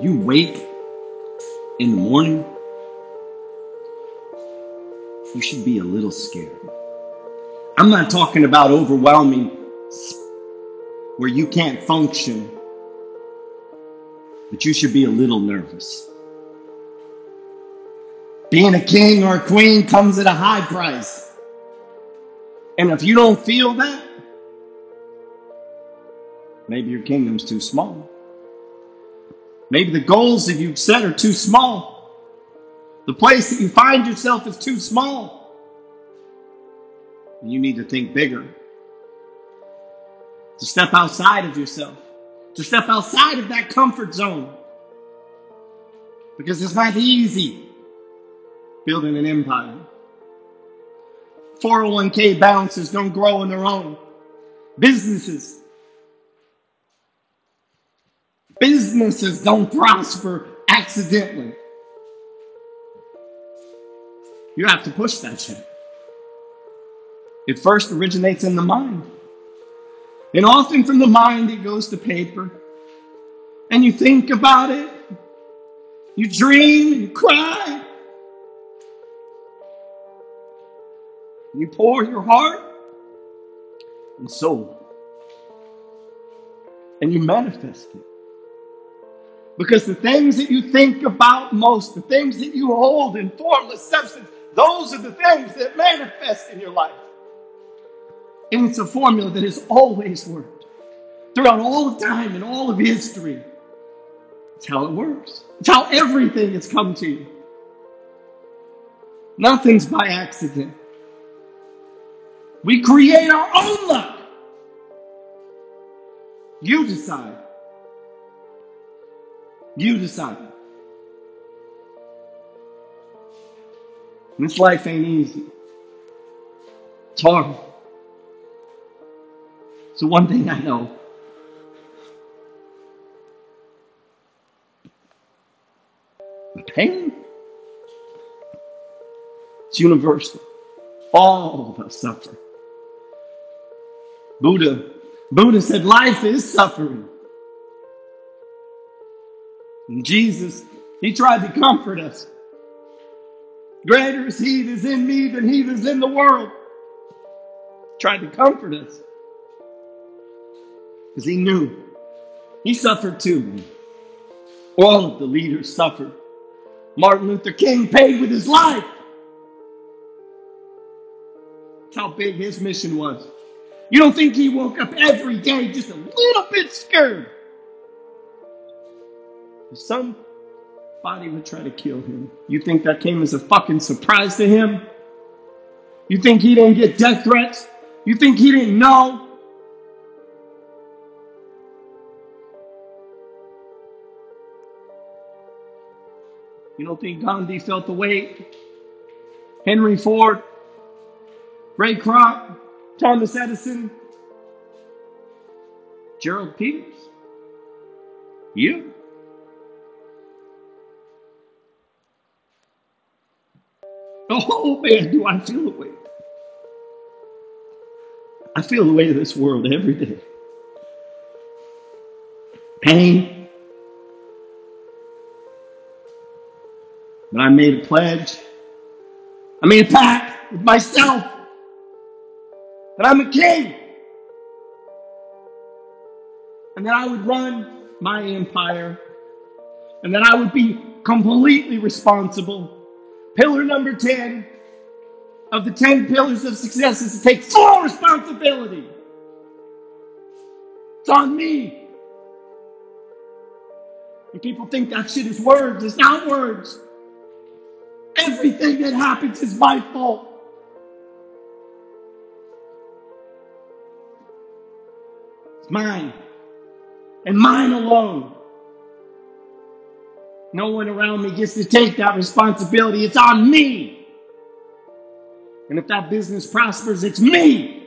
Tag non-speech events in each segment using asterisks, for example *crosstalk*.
You wake in the morning, you should be a little scared. I'm not talking about overwhelming where you can't function, but you should be a little nervous. Being a king or a queen comes at a high price. And if you don't feel that, maybe your kingdom's too small. Maybe the goals that you've set are too small. The place that you find yourself is too small. And you need to think bigger. To step outside of yourself. To step outside of that comfort zone. Because it's not easy building an empire. 401k balances don't grow on their own. Businesses. Businesses don't prosper accidentally. You have to push that shit. It first originates in the mind. And often from the mind, it goes to paper. And you think about it. You dream you cry. You pour your heart and soul. And you manifest it. Because the things that you think about most, the things that you hold in formless substance, those are the things that manifest in your life. And it's a formula that has always worked throughout all of time and all of history. It's how it works. It's how everything has come to you. Nothing's by accident. We create our own luck. You decide. You decide. This life ain't easy. It's hard. So one thing I know. The pain, it's universal. All of us suffer. Buddha, Buddha said life is suffering. Jesus, he tried to comfort us. Greater is he that is in me than he that is in the world. Tried to comfort us. Because he knew. He suffered too. All of the leaders suffered. Martin Luther King paid with his life. That's how big his mission was. You don't think he woke up every day just a little bit scared? Somebody would try to kill him. You think that came as a fucking surprise to him? You think he didn't get death threats? You think he didn't know? You don't think Gandhi felt the weight? Henry Ford, Ray Kroc, Thomas Edison, Gerald Peters? You? Oh man, do I feel the weight. I feel the weight of this world every day. Pain. But I made a pledge. I made a pact with myself that I'm a king. And that I would run my empire. And that I would be completely responsible. Pillar number 10 of the 10 pillars of success is to take full responsibility. It's on me. And people think that shit is words. It's not words. Everything that happens is my fault. It's mine. And mine alone. No one around me gets to take that responsibility. It's on me. And if that business prospers, it's me.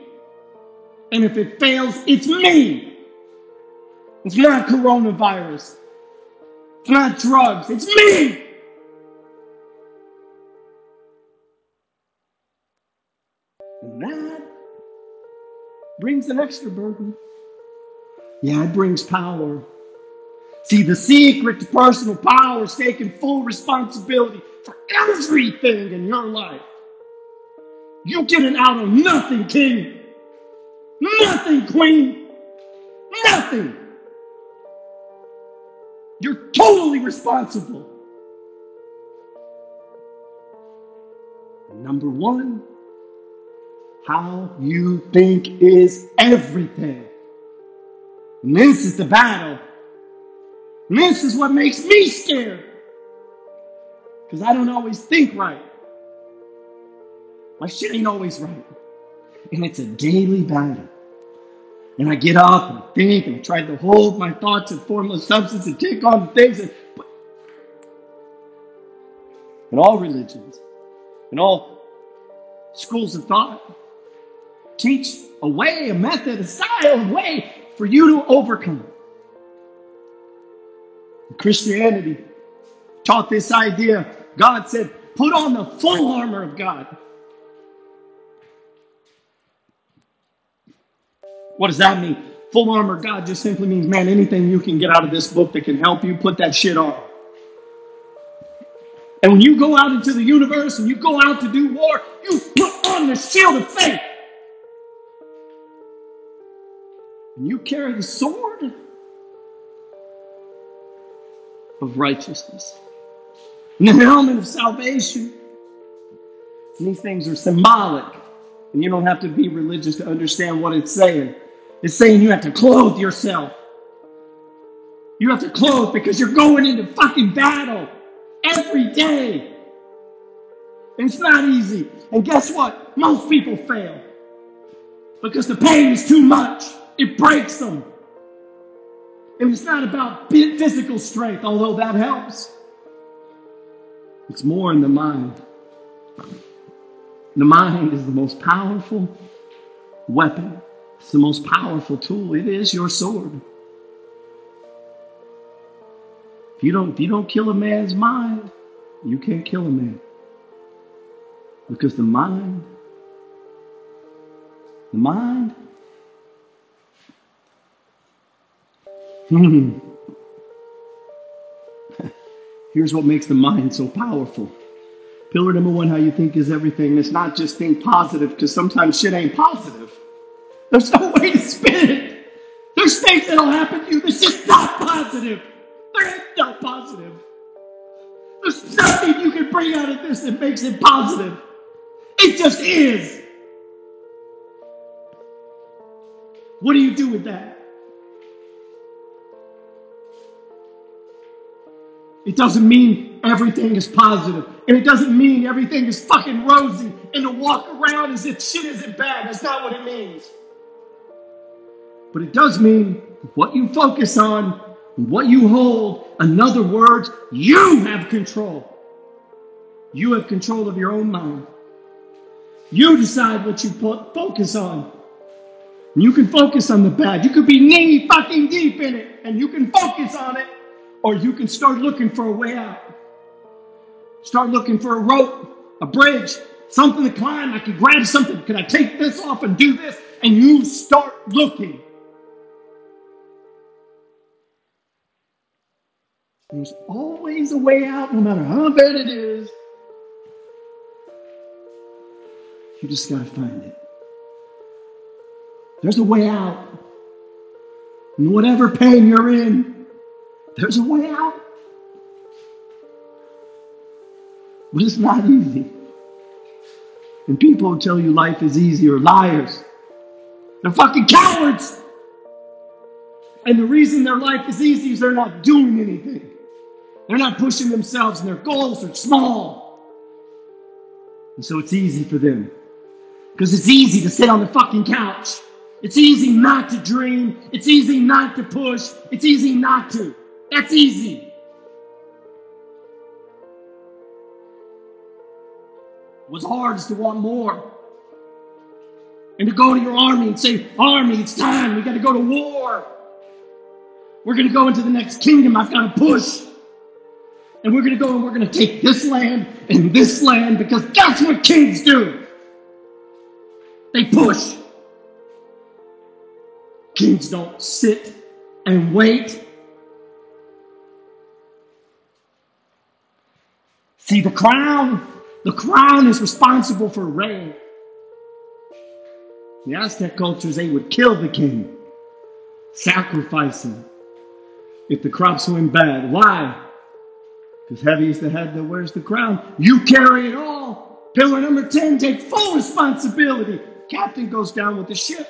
And if it fails, it's me. It's not coronavirus. It's not drugs. It's me. And that brings an extra burden. Yeah, it brings power. See, the secret to personal power is taking full responsibility for everything in your life. You getting out of nothing, king. Nothing, queen. Nothing. You're totally responsible. Number one, how you think is everything. And this is the battle. And this is what makes me scared. Because I don't always think right. My shit ain't always right. And it's a daily battle. And I get up and think and try to hold my thoughts in formless substance and take on things. And, in all religions, in all schools of thought, teach a way, a method, a style, a way for you to overcome. Christianity taught this idea. God said, put on the full armor of God. What does that mean? Full armor of God just simply means, man, anything you can get out of this book that can help you, put that shit on. And when you go out into the universe and you go out to do war, you put on the shield of faith. And you carry the sword of righteousness and the helmet of salvation. And these things are symbolic. And you don't have to be religious to understand what it's saying. It's saying you have to clothe yourself. You have to clothe because you're going into fucking battle every day. And it's not easy. And guess what? Most people fail because the pain is too much. It breaks them. And it's not about physical strength, although that helps. It's more in the mind. The mind is the most powerful weapon. It's the most powerful tool. It is your sword. If you don't, if you don't kill a man's mind, you can't kill a man. Because the mind, the mind, *laughs* here's what makes the mind so powerful. Pillar number one, how you think is everything. It's not just think positive, because sometimes shit ain't positive. There's no way to spin it. There's things that'll happen to you that's just not positive. There ain't no positive. There's nothing you can bring out of this that makes it positive. It just is. What do you do with that? It doesn't mean everything is positive, and it doesn't mean everything is fucking rosy and to walk around as if shit isn't bad. That's not what it means. But it does mean what you focus on, what you hold. In other words, you have control. You have control of your own mind. You decide what you put, focus on. You can focus on the bad. You could be knee fucking deep in it, and you can focus on it, or you can start looking for a way out. Start looking for a rope, a bridge, something to climb. I can grab something. Can I take this off and do this? And you start looking. There's always a way out, no matter how bad it is. You just got to find it. There's a way out. And whatever pain you're in, there's a way out. But it's not easy. And people who tell you life is easy are liars. They're fucking cowards. And the reason their life is easy is they're not doing anything. They're not pushing themselves, and their goals are small. And so it's easy for them. Because it's easy to sit on the fucking couch. It's easy not to dream. It's easy not to push. It's easy not to. That's easy. What's hard is to want more. And to go to your army and say, Army, it's time. We got to go to war. We're going to go into the next kingdom. I've got to push. And we're going to go and we're going to take this land and this land because that's what kings do. They push. Kings don't sit and wait. See, the crown, the crown is responsible for rain. The Aztec cultures, they would kill the king, sacrifice him if the crops went bad. Why? Because heavy is the head that wears the crown. You carry it all. Pillar number 10, take full responsibility. Captain goes down with the ship.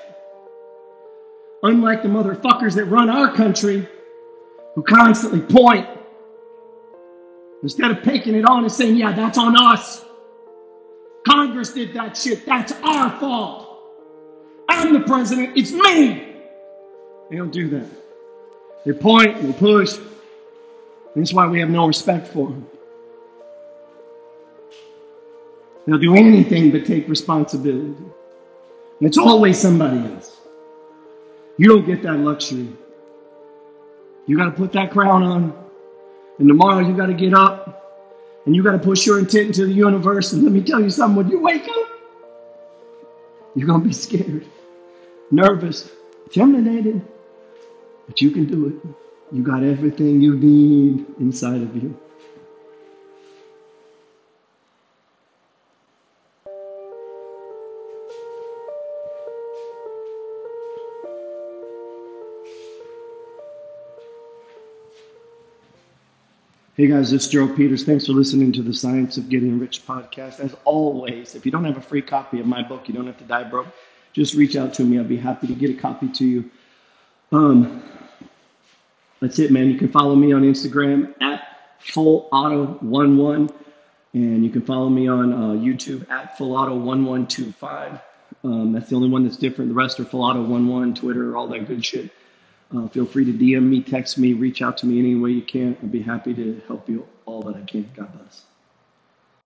Unlike the motherfuckers that run our country, who constantly point, instead of taking it on and saying, yeah, that's on us. Congress did that shit. That's our fault. I'm the president. It's me. They don't do that. They point, they push. That's why we have no respect for them. They'll do anything but take responsibility. And it's always somebody else. You don't get that luxury. You got to put that crown on. And tomorrow you got to get up and you got to push your intent into the universe. And let me tell you something when you wake up, you're going to be scared, nervous, intimidated, but you can do it. You got everything you need inside of you. Hey guys, this is Joe Peters. Thanks for listening to the Science of Getting Rich podcast. As always, if you don't have a free copy of my book, you don't have to die broke. Just reach out to me. I'll be happy to get a copy to you. Um, that's it, man. You can follow me on Instagram at Full Auto 11 and you can follow me on uh, YouTube at Full Auto 1125 um, That's the only one that's different. The rest are Full Auto 11 Twitter, all that good shit. Uh, feel free to DM me, text me, reach out to me any way you can. I'd be happy to help you all that I can. God bless.